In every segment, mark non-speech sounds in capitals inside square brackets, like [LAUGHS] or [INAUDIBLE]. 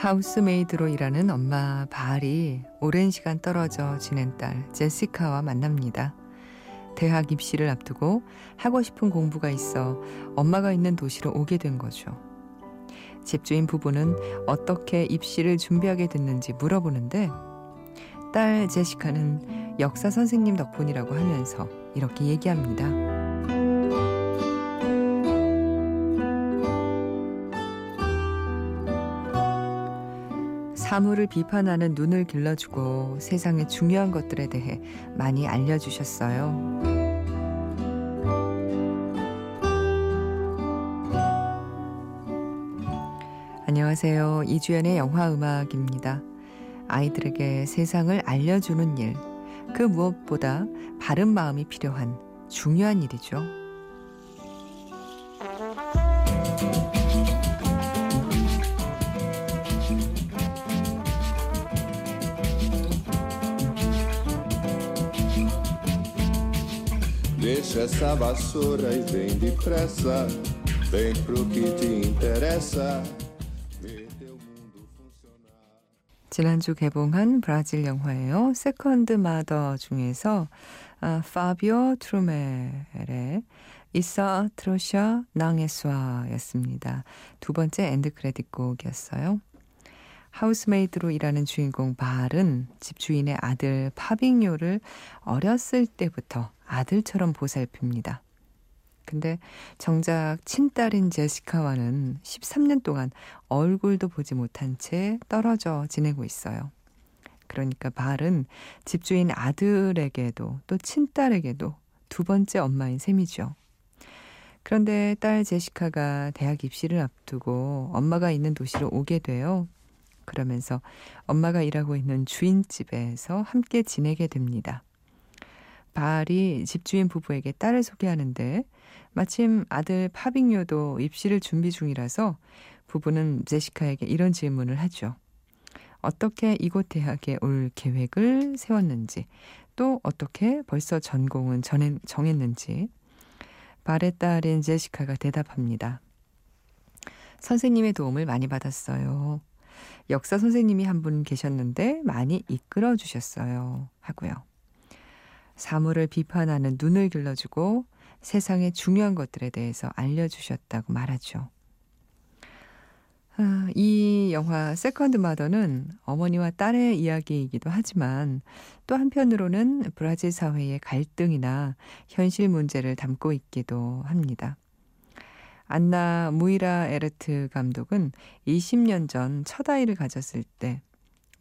하우스메이드로 일하는 엄마 바알이 오랜 시간 떨어져 지낸 딸 제시카와 만납니다. 대학 입시를 앞두고 하고 싶은 공부가 있어 엄마가 있는 도시로 오게 된 거죠. 집주인 부부는 어떻게 입시를 준비하게 됐는지 물어보는데 딸 제시카는 역사 선생님 덕분이라고 하면서 이렇게 얘기합니다. 사물을 비판하는 눈을 길러주고 세상의 중요한 것들에 대해 많이 알려주셨어요. 안녕하세요. 이주연의 영화 음악입니다. 아이들에게 세상을 알려주는 일, 그 무엇보다 바른 마음이 필요한 중요한 일이죠. Deixa essa vassoura e vem depressa. Vem pro que te interessa. 지난주 개봉한 브라질 영화예요. Second Mother 중에서 아, 파비오 트루멜의 Essa Trouxa Não É Sua였습니다. 두 번째 end credit 곡이었어요. housemaid로 일하는 주인공 발은 집주인의 아들 파빙요를 어렸을 때부터 아들처럼 보살핍니다. 근데 정작 친딸인 제시카와는 13년 동안 얼굴도 보지 못한 채 떨어져 지내고 있어요. 그러니까 바알은 집주인 아들에게도 또 친딸에게도 두 번째 엄마인 셈이죠. 그런데 딸 제시카가 대학 입시를 앞두고 엄마가 있는 도시로 오게 돼요. 그러면서 엄마가 일하고 있는 주인집에서 함께 지내게 됩니다. 바알이 집주인 부부에게 딸을 소개하는데 마침 아들 파빙요도 입시를 준비 중이라서 부부는 제시카에게 이런 질문을 하죠. 어떻게 이곳 대학에 올 계획을 세웠는지 또 어떻게 벌써 전공은 정했는지 바알의 딸인 제시카가 대답합니다. 선생님의 도움을 많이 받았어요. 역사 선생님이 한 분 계셨는데 많이 이끌어 주셨어요. 하고요. 사물을 비판하는 눈을 길러주고 세상의 중요한 것들에 대해서 알려주셨다고 말하죠. 아, 이 영화 Second Mother는 어머니와 딸의 이야기이기도 하지만 또 한편으로는 브라질 사회의 갈등이나 현실 문제를 담고 있기도 합니다. 안나 무이라 에르트 감독은 20년 전 첫 아이를 가졌을 때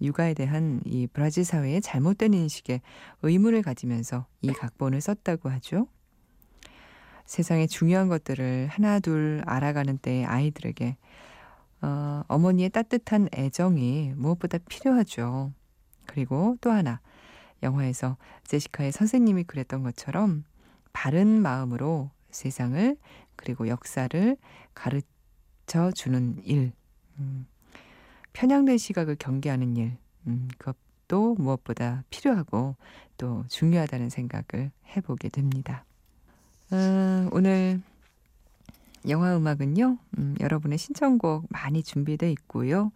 육아에 대한 이 브라질 사회의 잘못된 인식에 의문을 가지면서 이 각본을 썼다고 하죠. 세상의 중요한 것들을 하나 둘 알아가는 때의 아이들에게 어, 어머니의 따뜻한 애정이 무엇보다 필요하죠. 그리고 또 하나 영화에서 제시카의 선생님이 그랬던 것처럼 바른 마음으로 세상을 그리고 역사를 가르쳐 주는 일. 음, 편향된 시각을 경계하는 일, 음, 그것도 무엇보다 필요하고 또 중요하다는 생각을 해보게 됩니다. 어, 오늘 영화 음악은요, 음, 여러분의 신청곡 많이 준비되어 있고요.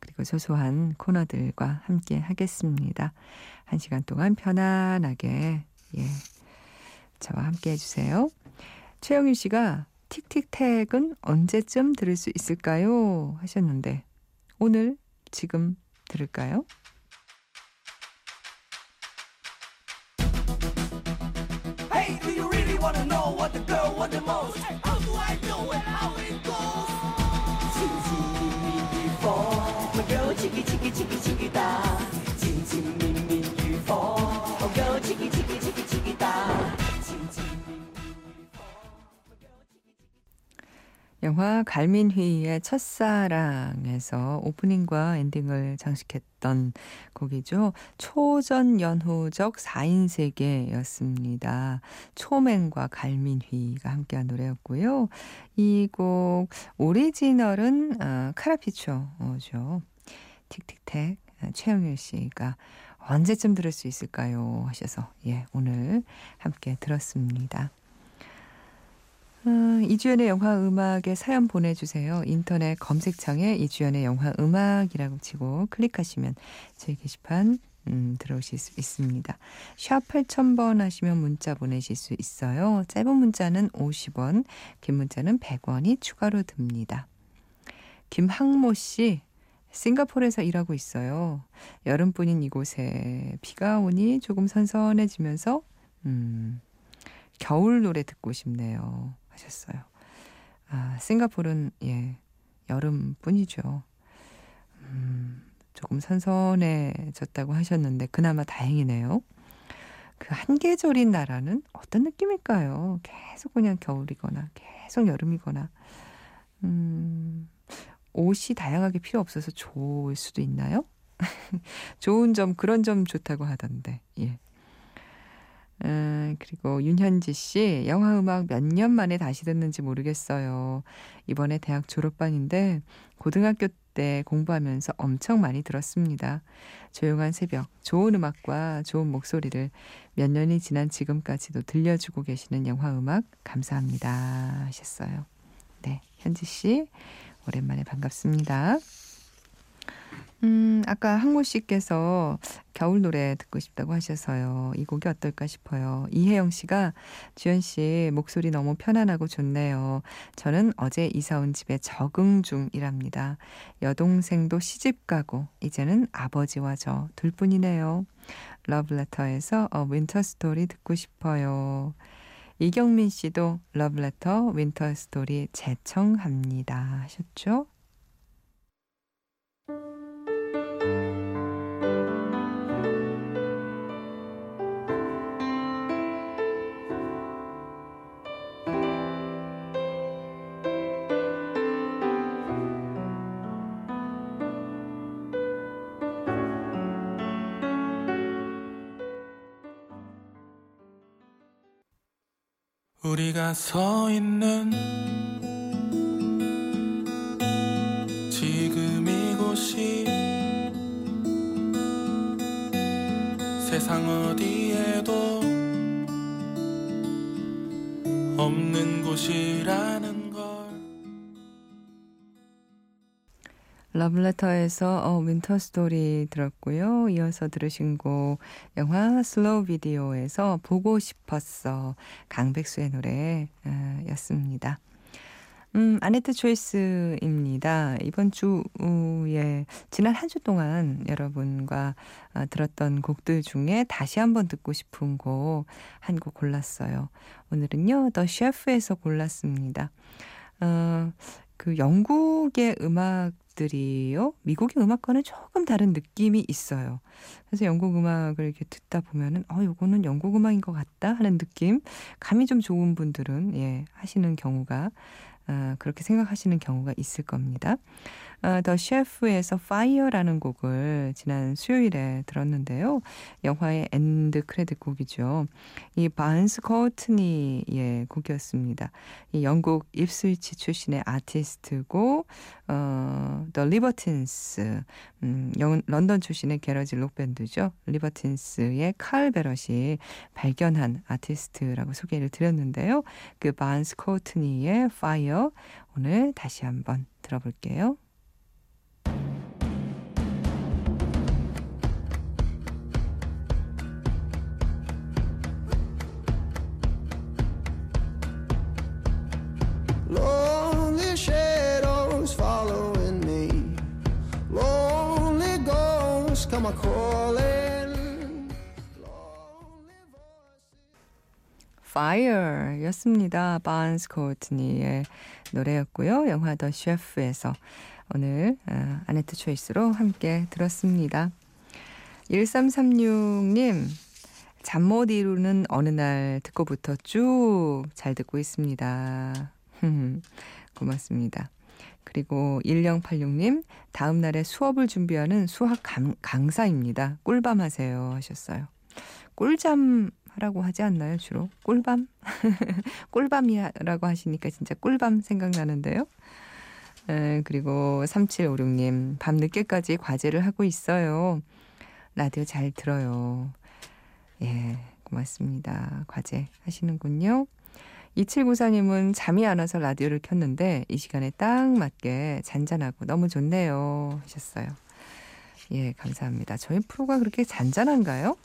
그리고 소소한 코너들과 함께 하겠습니다. 한 시간 동안 편안하게, 예, 저와 함께 해주세요. 최영일 씨가 틱틱택은 언제쯤 들을 수 있을까요? 하셨는데, 오늘 지금 들을까요? 영화 갈민휘의 첫사랑에서 오프닝과 엔딩을 장식했던 곡이죠. 초전연후적 4인 세계였습니다. 초맨과 갈민휘가 함께한 노래였고요. 이 곡 오리지널은 어, 카라피초죠. 틱틱택 최영일 씨가 언제쯤 들을 수 있을까요? 하셔서 예 오늘 함께 들었습니다. 어, 이주연의 영화 음악에 사연 보내주세요. 인터넷 검색창에 이주연의 영화 음악이라고 치고 클릭하시면 제 게시판 음, 들어오실 수 있습니다. 샵 8000번 하시면 문자 보내실 수 있어요. 짧은 문자는 50원, 긴 문자는 100원이 추가로 듭니다. 김학모 씨, 싱가포르에서 일하고 있어요. 여름뿐인 이곳에 비가 오니 조금 선선해지면서 음, 겨울 노래 듣고 싶네요. 하셨어요. 아, 싱가포르는 예, 여름뿐이죠. 음, 조금 선선해졌다고 하셨는데 그나마 다행이네요. 그 한계절인 나라는 어떤 느낌일까요? 계속 그냥 겨울이거나 계속 여름이거나 음, 옷이 다양하게 필요 없어서 좋을 수도 있나요? [LAUGHS] 좋은 점 그런 점 좋다고 하던데 예. 음, 그리고 윤현지 씨, 영화 음악 몇 년 만에 다시 듣는지 모르겠어요. 이번에 대학 졸업반인데 고등학교 때 공부하면서 엄청 많이 들었습니다. 조용한 새벽, 좋은 음악과 좋은 목소리를 몇 년이 지난 지금까지도 들려주고 계시는 영화 음악 감사합니다 하셨어요. 네, 현지 씨 오랜만에 반갑습니다. 음, 아까 항모 씨께서 겨울 노래 듣고 싶다고 하셔서요. 이 곡이 어떨까 싶어요. 이혜영 씨가 주연 씨 목소리 너무 편안하고 좋네요. 저는 어제 이사 온 집에 적응 중이랍니다. 여동생도 시집 가고 이제는 아버지와 저 둘뿐이네요. 러브레터에서 어, Winter Story 듣고 싶어요. 이경민 씨도 러브레터 윈터 스토리 재청합니다 하셨죠? 우리가 서 있는 지금 이곳이 세상 어디에도 없는 곳이라는 러브레터에서 어, Winter Story 들었고요. 이어서 들으신 곡 영화 Slow Video에서 보고 싶었어 강백수의 노래였습니다. 음, 아네트 choice입니다. 이번 주에 지난 한 주 동안 여러분과 어, 들었던 곡들 중에 다시 한번 듣고 싶은 곡 한 곡 골랐어요. 오늘은요, The Chef에서 골랐습니다. 어, 그 영국의 음악 들이요, 미국의 음악과는 조금 다른 느낌이 있어요. 그래서 영국 음악을 이렇게 듣다 보면은, 어, 요거는 영국 음악인 것 같다 하는 느낌, 감이 좀 좋은 분들은, 예, 하시는 경우가, 아, 그렇게 생각하시는 경우가 있을 겁니다. 아, The Chef에서 Fire라는 곡을 지난 수요일에 들었는데요. 영화의 end credit 곡이죠. 이 반스 코트니의 곡이었습니다. 이 영국 입스위치 출신의 아티스트고 어, 더 리버틴스 음, 영, 런던 출신의 garage 록 밴드죠. 리버틴스의 칼 베럿이 발견한 아티스트라고 소개를 드렸는데요. 그 반스 코트니의 Fire 오늘 다시 한번 들어볼게요. A calling. Fire 였습니다. 바은스 코트니의 노래였고요. 영화 더 셰프에서 오늘 어, 아네트 초이스로 함께 들었습니다. 1336님 잠 못 이루는 어느 날 듣고부터 쭉 잘 듣고 있습니다. [LAUGHS] 고맙습니다. 그리고 1086님 다음 날에 수업을 준비하는 수학 강, 강사입니다. 꿀밤 하세요 하셨어요. 꿀잠 하라고 하지 않나요, 주로? 꿀밤? [LAUGHS] 꿀밤이라고 하시니까 진짜 꿀밤 생각나는데요. 에, 그리고 3756님, 밤 늦게까지 과제를 하고 있어요. 라디오 잘 들어요. 예, 고맙습니다. 과제 하시는군요. 2794님은 잠이 안 와서 라디오를 켰는데 이 시간에 딱 맞게 잔잔하고 너무 좋네요 하셨어요. 예, 감사합니다. 저희 프로가 그렇게 잔잔한가요?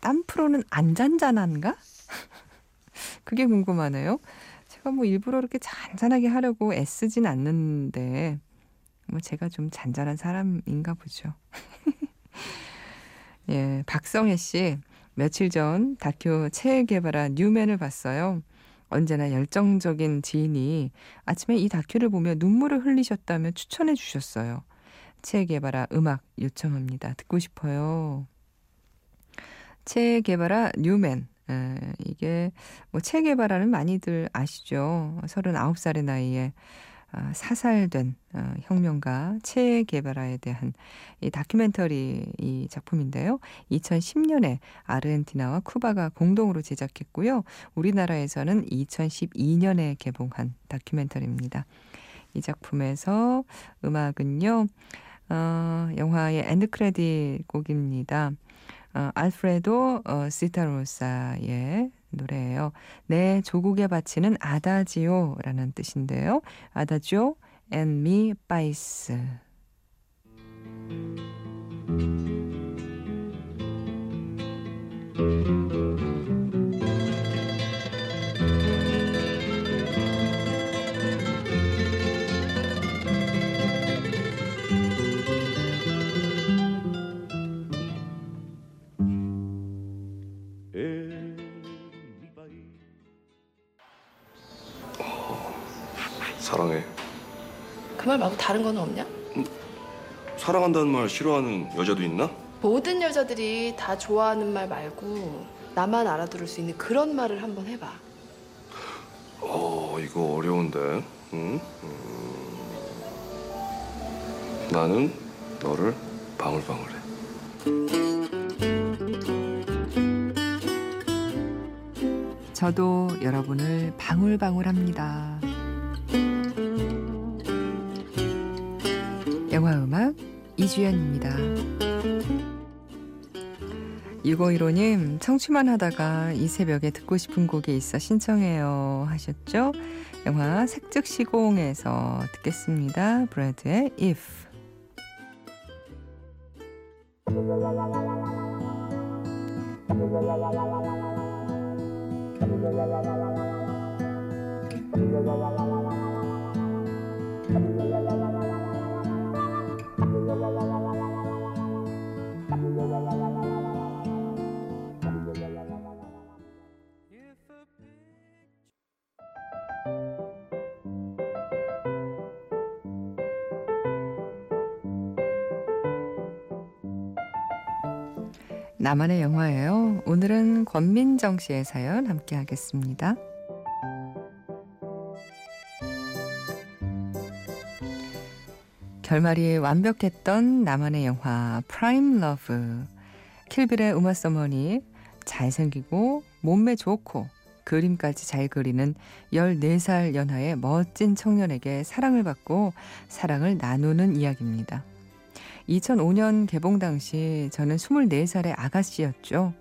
딴 프로는 안 잔잔한가? [LAUGHS] 그게 궁금하네요. 제가 뭐 일부러 이렇게 잔잔하게 하려고 애쓰진 않는데 뭐 제가 좀 잔잔한 사람인가 보죠. [LAUGHS] 예, 박성혜 씨 며칠 전 다큐 체개발한 뉴맨을 봤어요. 언제나 열정적인 지인이 아침에 이 다큐를 보며 눈물을 흘리셨다며 추천해 주셨어요. 체 개발아 음악 요청합니다. 듣고 싶어요. 체 개발아 뉴맨 에, 이게 뭐 체 개발아는 많이들 아시죠. 39살의 나이에 아, 사살된 어, 혁명가 체 게바라에 대한 이 다큐멘터리 이 작품인데요. 2010년에 아르헨티나와 쿠바가 공동으로 제작했고요. 우리나라에서는 2012년에 개봉한 다큐멘터리입니다. 이 작품에서 음악은요. 어, 영화의 end credit 곡입니다. 어, 알프레도 어, 시타로사의 노래예요. 내 조국에 바치는 아다지오라는 뜻인데요. 아다지오 and me 바이스. 말 말고 다른 거는 없냐? 사랑한다는 말 싫어하는 여자도 있나? 모든 여자들이 다 좋아하는 말 말고 나만 알아들을 수 있는 그런 말을 한번 해봐. 어, 이거 어려운데. 응? 음. 나는 너를 방울방울해. 저도 여러분을 방울방울합니다. 영화 음악 이주연입니다. 6515님, 청취만 하다가 이 새벽에 듣고 싶은 곡이 있어 신청해요 하셨죠? 영화 색즉시공에서 듣겠습니다. 브래드의 If. 나만의 영화예요. 오늘은 권민정 씨의 사연 함께 하겠습니다. 결말이 완벽했던 나만의 영화 Prime Love. Kill Bill의 우마 서먼이 잘생기고 몸매 좋고 그림까지 잘 그리는 14살 연하의 멋진 청년에게 사랑을 받고 사랑을 나누는 이야기입니다. 2005년 개봉 당시 저는 24살의 아가씨였죠.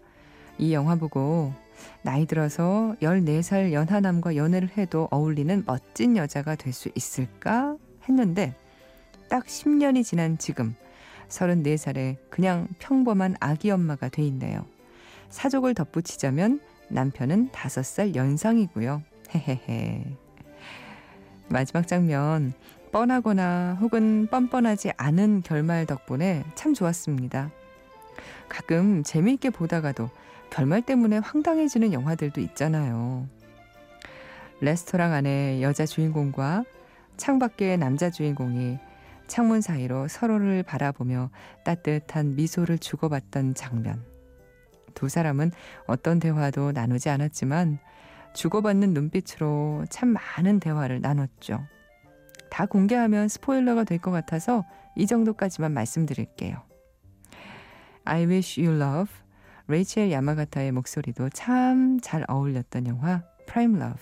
이 영화 보고 나이 들어서 14살 연하남과 연애를 해도 어울리는 멋진 여자가 될 수 있을까 했는데 딱 10년이 지난 지금 34살에 그냥 평범한 아기 엄마가 돼 있네요. 사족을 덧붙이자면 남편은 5살 연상이고요. 헤헤헤. 마지막 장면 뻔하거나 혹은 뻔뻔하지 않은 결말 덕분에 참 좋았습니다. 가끔 재미있게 보다가도 결말 때문에 황당해지는 영화들도 있잖아요. 레스토랑 안에 여자 주인공과 창밖의 남자 주인공이 창문 사이로 서로를 바라보며 따뜻한 미소를 주고받던 장면. 두 사람은 어떤 대화도 나누지 않았지만 주고받는 눈빛으로 참 많은 대화를 나눴죠. 다 공개하면 스포일러가 될 것 같아서 이 정도까지만 말씀드릴게요. I Wish You Love 레이첼 야마가타의 목소리도 참 잘 어울렸던 영화 Prime Love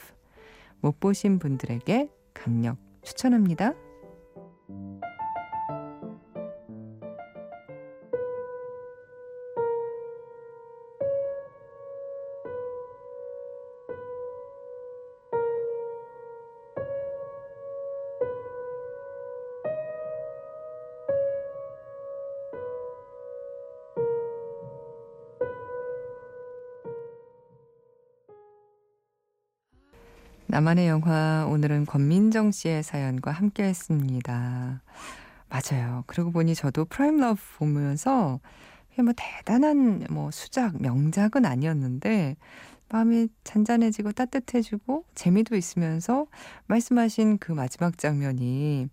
못 보신 분들에게 강력 추천합니다. 나만의 영화 오늘은 권민정 씨의 사연과 함께 했습니다. 맞아요. 그러고 보니 저도 Prime Love 보면서 뭐 대단한 뭐 수작, 명작은 아니었는데 마음이 잔잔해지고 따뜻해지고 재미도 있으면서 말씀하신 그 마지막 장면이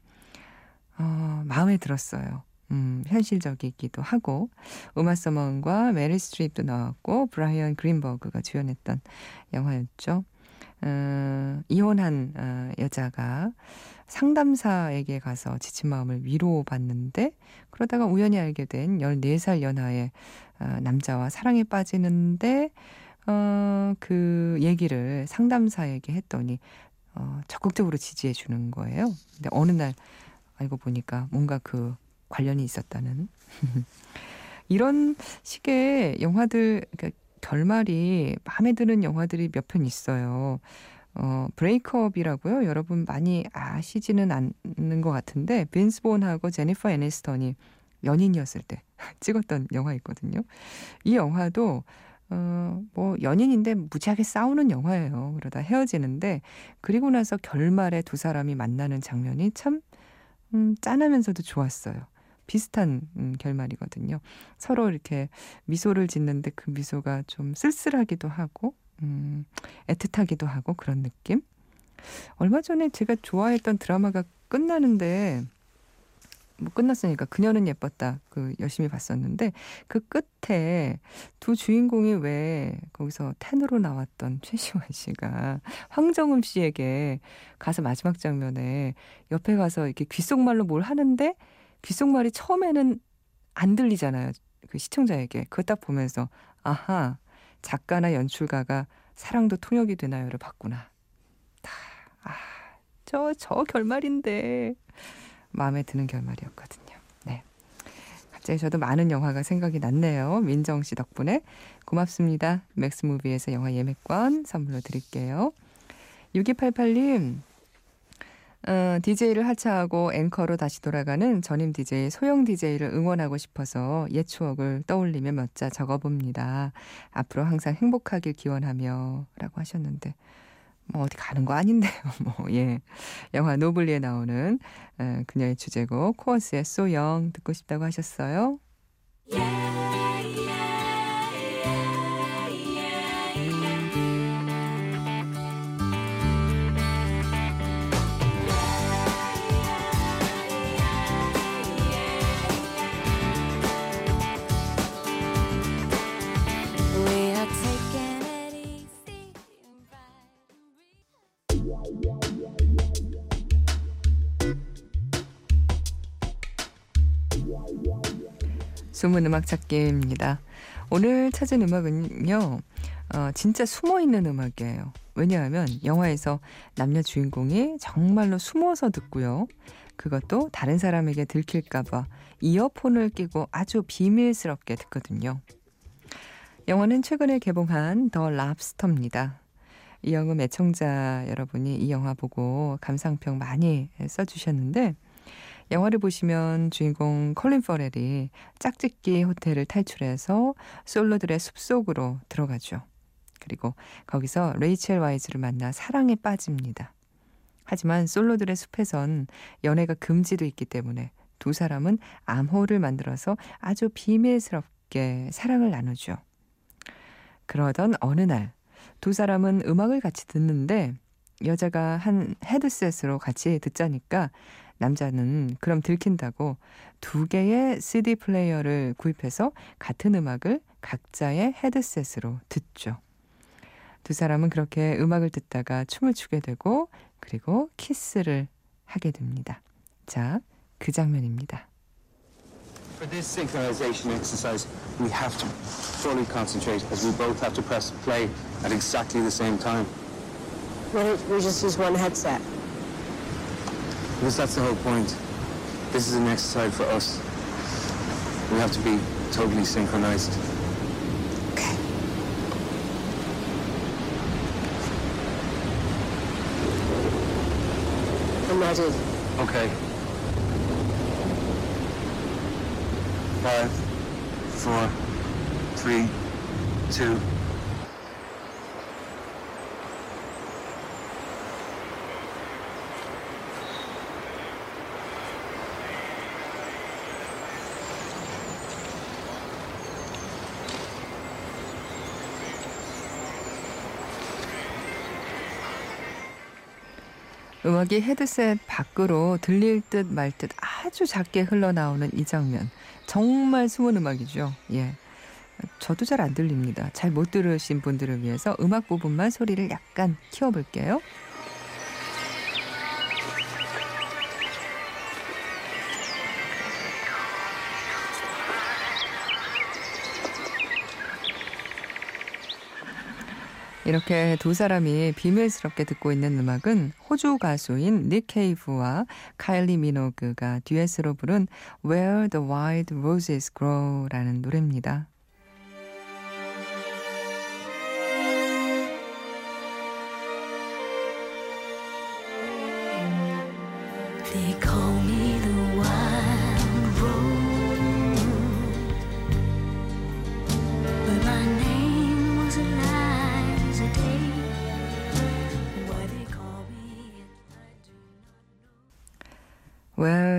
어, 마음에 들었어요. 음, 현실적이기도 하고 우마 서먼과 메리 스트립도 나왔고 브라이언 그린버그가 주연했던 영화였죠. 어, 이혼한 어, 여자가 상담사에게 가서 지친 마음을 위로받는데 그러다가 우연히 알게 된 14살 연하의 어, 남자와 사랑에 빠지는데 어, 그 얘기를 상담사에게 했더니 어, 적극적으로 지지해 주는 거예요. 근데 어느 날 알고 보니까 뭔가 그 관련이 있었다는 [LAUGHS] 이런 식의 영화들 그러니까 결말이 마음에 드는 영화들이 몇 편 있어요. 어, 브레이크업이라고요. 여러분 많이 아시지는 않는 것 같은데 빈스 본하고 제니퍼 애니스턴이 연인이었을 때 [LAUGHS] 찍었던 영화 있거든요. 이 영화도 어, 뭐 연인인데 무지하게 싸우는 영화예요. 그러다 헤어지는데 그리고 나서 결말에 두 사람이 만나는 장면이 참 음, 짠하면서도 좋았어요. 비슷한 음, 결말이거든요. 서로 이렇게 미소를 짓는데 그 미소가 좀 쓸쓸하기도 하고 음, 애틋하기도 하고 그런 느낌. 얼마 전에 제가 좋아했던 드라마가 끝나는데 뭐 끝났으니까 그녀는 예뻤다 그 열심히 봤었는데 그 끝에 두 주인공이 왜 거기서 텐으로 나왔던 [LAUGHS] 최시원 씨가 황정음 씨에게 가서 마지막 장면에 옆에 가서 이렇게 귓속말로 뭘 하는데 귓속말이 처음에는 안 들리잖아요. 그 시청자에게. 그거 딱 보면서 아하 작가나 연출가가 사랑도 통역이 되나요를 봤구나. 아, 저, 저 결말인데. 마음에 드는 결말이었거든요. 네. 갑자기 저도 많은 영화가 생각이 났네요. 민정 씨 덕분에. 고맙습니다. 맥스무비에서 영화 예매권 선물로 드릴게요. 6288님, 어, DJ를 하차하고 앵커로 다시 돌아가는 전임 DJ 소영 DJ를 응원하고 싶어서 옛 추억을 떠올리며 몇 자 적어봅니다. 앞으로 항상 행복하길 기원하며 라고 하셨는데 뭐 어디 가는 거 아닌데요. [LAUGHS] 뭐 예. 영화 노블리에 나오는 에, 그녀의 주제곡 코어스의 So Young 듣고 싶다고 하셨어요. We 숨은 음악 찾기입니다. 오늘 찾은 음악은요, 어, 진짜 숨어 있는 음악이에요. 왜냐하면 영화에서 남녀 주인공이 정말로 숨어서 듣고요. 그것도 다른 사람에게 들킬까봐 이어폰을 끼고 아주 비밀스럽게 듣거든요. 영화는 최근에 개봉한 더 랍스터입니다. 이영음 애청자 여러분이 이 영화 보고 감상평 많이 써주셨는데 영화를 보시면 주인공 컬린 퍼렐이 짝짓기 호텔을 탈출해서 솔로들의 숲속으로 들어가죠. 그리고 거기서 레이첼 와이즈를 만나 사랑에 빠집니다. 하지만 솔로들의 숲에선 연애가 금지돼 있기 때문에 두 사람은 암호를 만들어서 아주 비밀스럽게 사랑을 나누죠. 그러던 어느 날 두 사람은 음악을 같이 듣는데 여자가 한 헤드셋으로 같이 듣자니까 남자는 그럼 들킨다고 두 개의 CD 플레이어를 구입해서 같은 음악을 각자의 헤드셋으로 듣죠. 두 사람은 그렇게 음악을 듣다가 춤을 추게 되고 그리고 키스를 하게 됩니다. 자, 그 장면입니다. For this synchronization exercise, we have to fully concentrate as we both have to press play at exactly the same time. Why don't we just use one headset? Because that's the whole point. This is an exercise for us. We have to be totally synchronized. Okay. I'm ready. Okay. Five, four, three, two. 음악이 헤드셋 밖으로 들릴 듯 말 듯 아주 작게 흘러나오는 이 장면. 정말 숨은 음악이죠. 예. 저도 잘 안 들립니다. 잘 못 들으신 분들을 위해서 음악 부분만 소리를 약간 키워볼게요. 이렇게 두 사람이 비밀스럽게 듣고 있는 음악은 호주 가수인 닉 케이브와 카일리 미노그가 듀엣으로 부른 Where the Wild Roses Grow라는 노래입니다.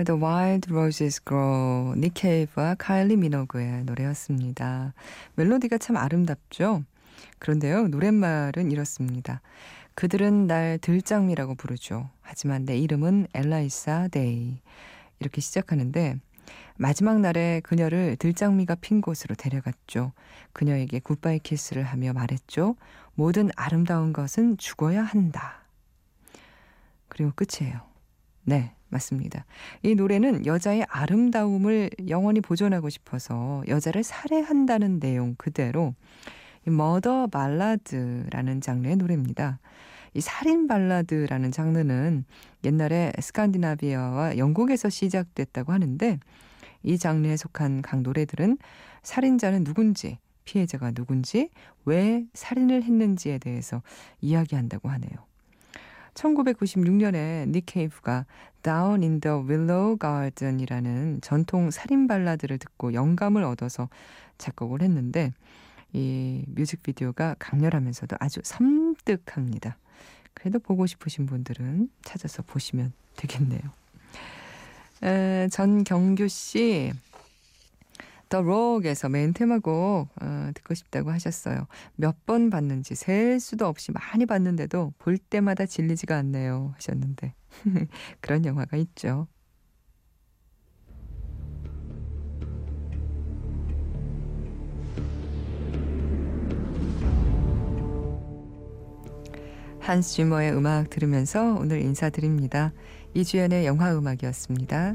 Where the Wild Roses Grow, 닉 케이브와 카일리 미노그의 노래였습니다. 멜로디가 참 아름답죠? 그런데요, 노랫말은 이렇습니다. 그들은 날 들장미라고 부르죠. 하지만 내 이름은 엘라이사 데이. 이렇게 시작하는데 마지막 날에 그녀를 들장미가 핀 곳으로 데려갔죠. 그녀에게 굿바이 키스를 하며 말했죠. 모든 아름다운 것은 죽어야 한다. 그리고 끝이에요. 네, 맞습니다. 이 노래는 여자의 아름다움을 영원히 보존하고 싶어서 여자를 살해한다는 내용 그대로 이 머더 발라드라는 장르의 노래입니다. 이 살인 발라드라는 장르는 옛날에 스칸디나비아와 영국에서 시작됐다고 하는데 이 장르에 속한 각 노래들은 살인자는 누군지, 피해자가 누군지, 왜 살인을 했는지에 대해서 이야기한다고 하네요. 1996년에 닉 케이프가 Down in the Willow Garden이라는 전통 살인 발라드를 듣고 영감을 얻어서 작곡을 했는데 이 뮤직비디오가 강렬하면서도 아주 섬뜩합니다. 그래도 보고 싶으신 분들은 찾아서 보시면 되겠네요. 에, 전경규 씨, The Rock에서 메인 테마곡 어, 듣고 싶다고 하셨어요. 몇 번 봤는지 셀 수도 없이 많이 봤는데도 볼 때마다 질리지가 않네요 하셨는데 [LAUGHS] 그런 영화가 있죠. 한스 주머의 음악 들으면서 오늘 인사드립니다. 이주연의 영화 음악이었습니다.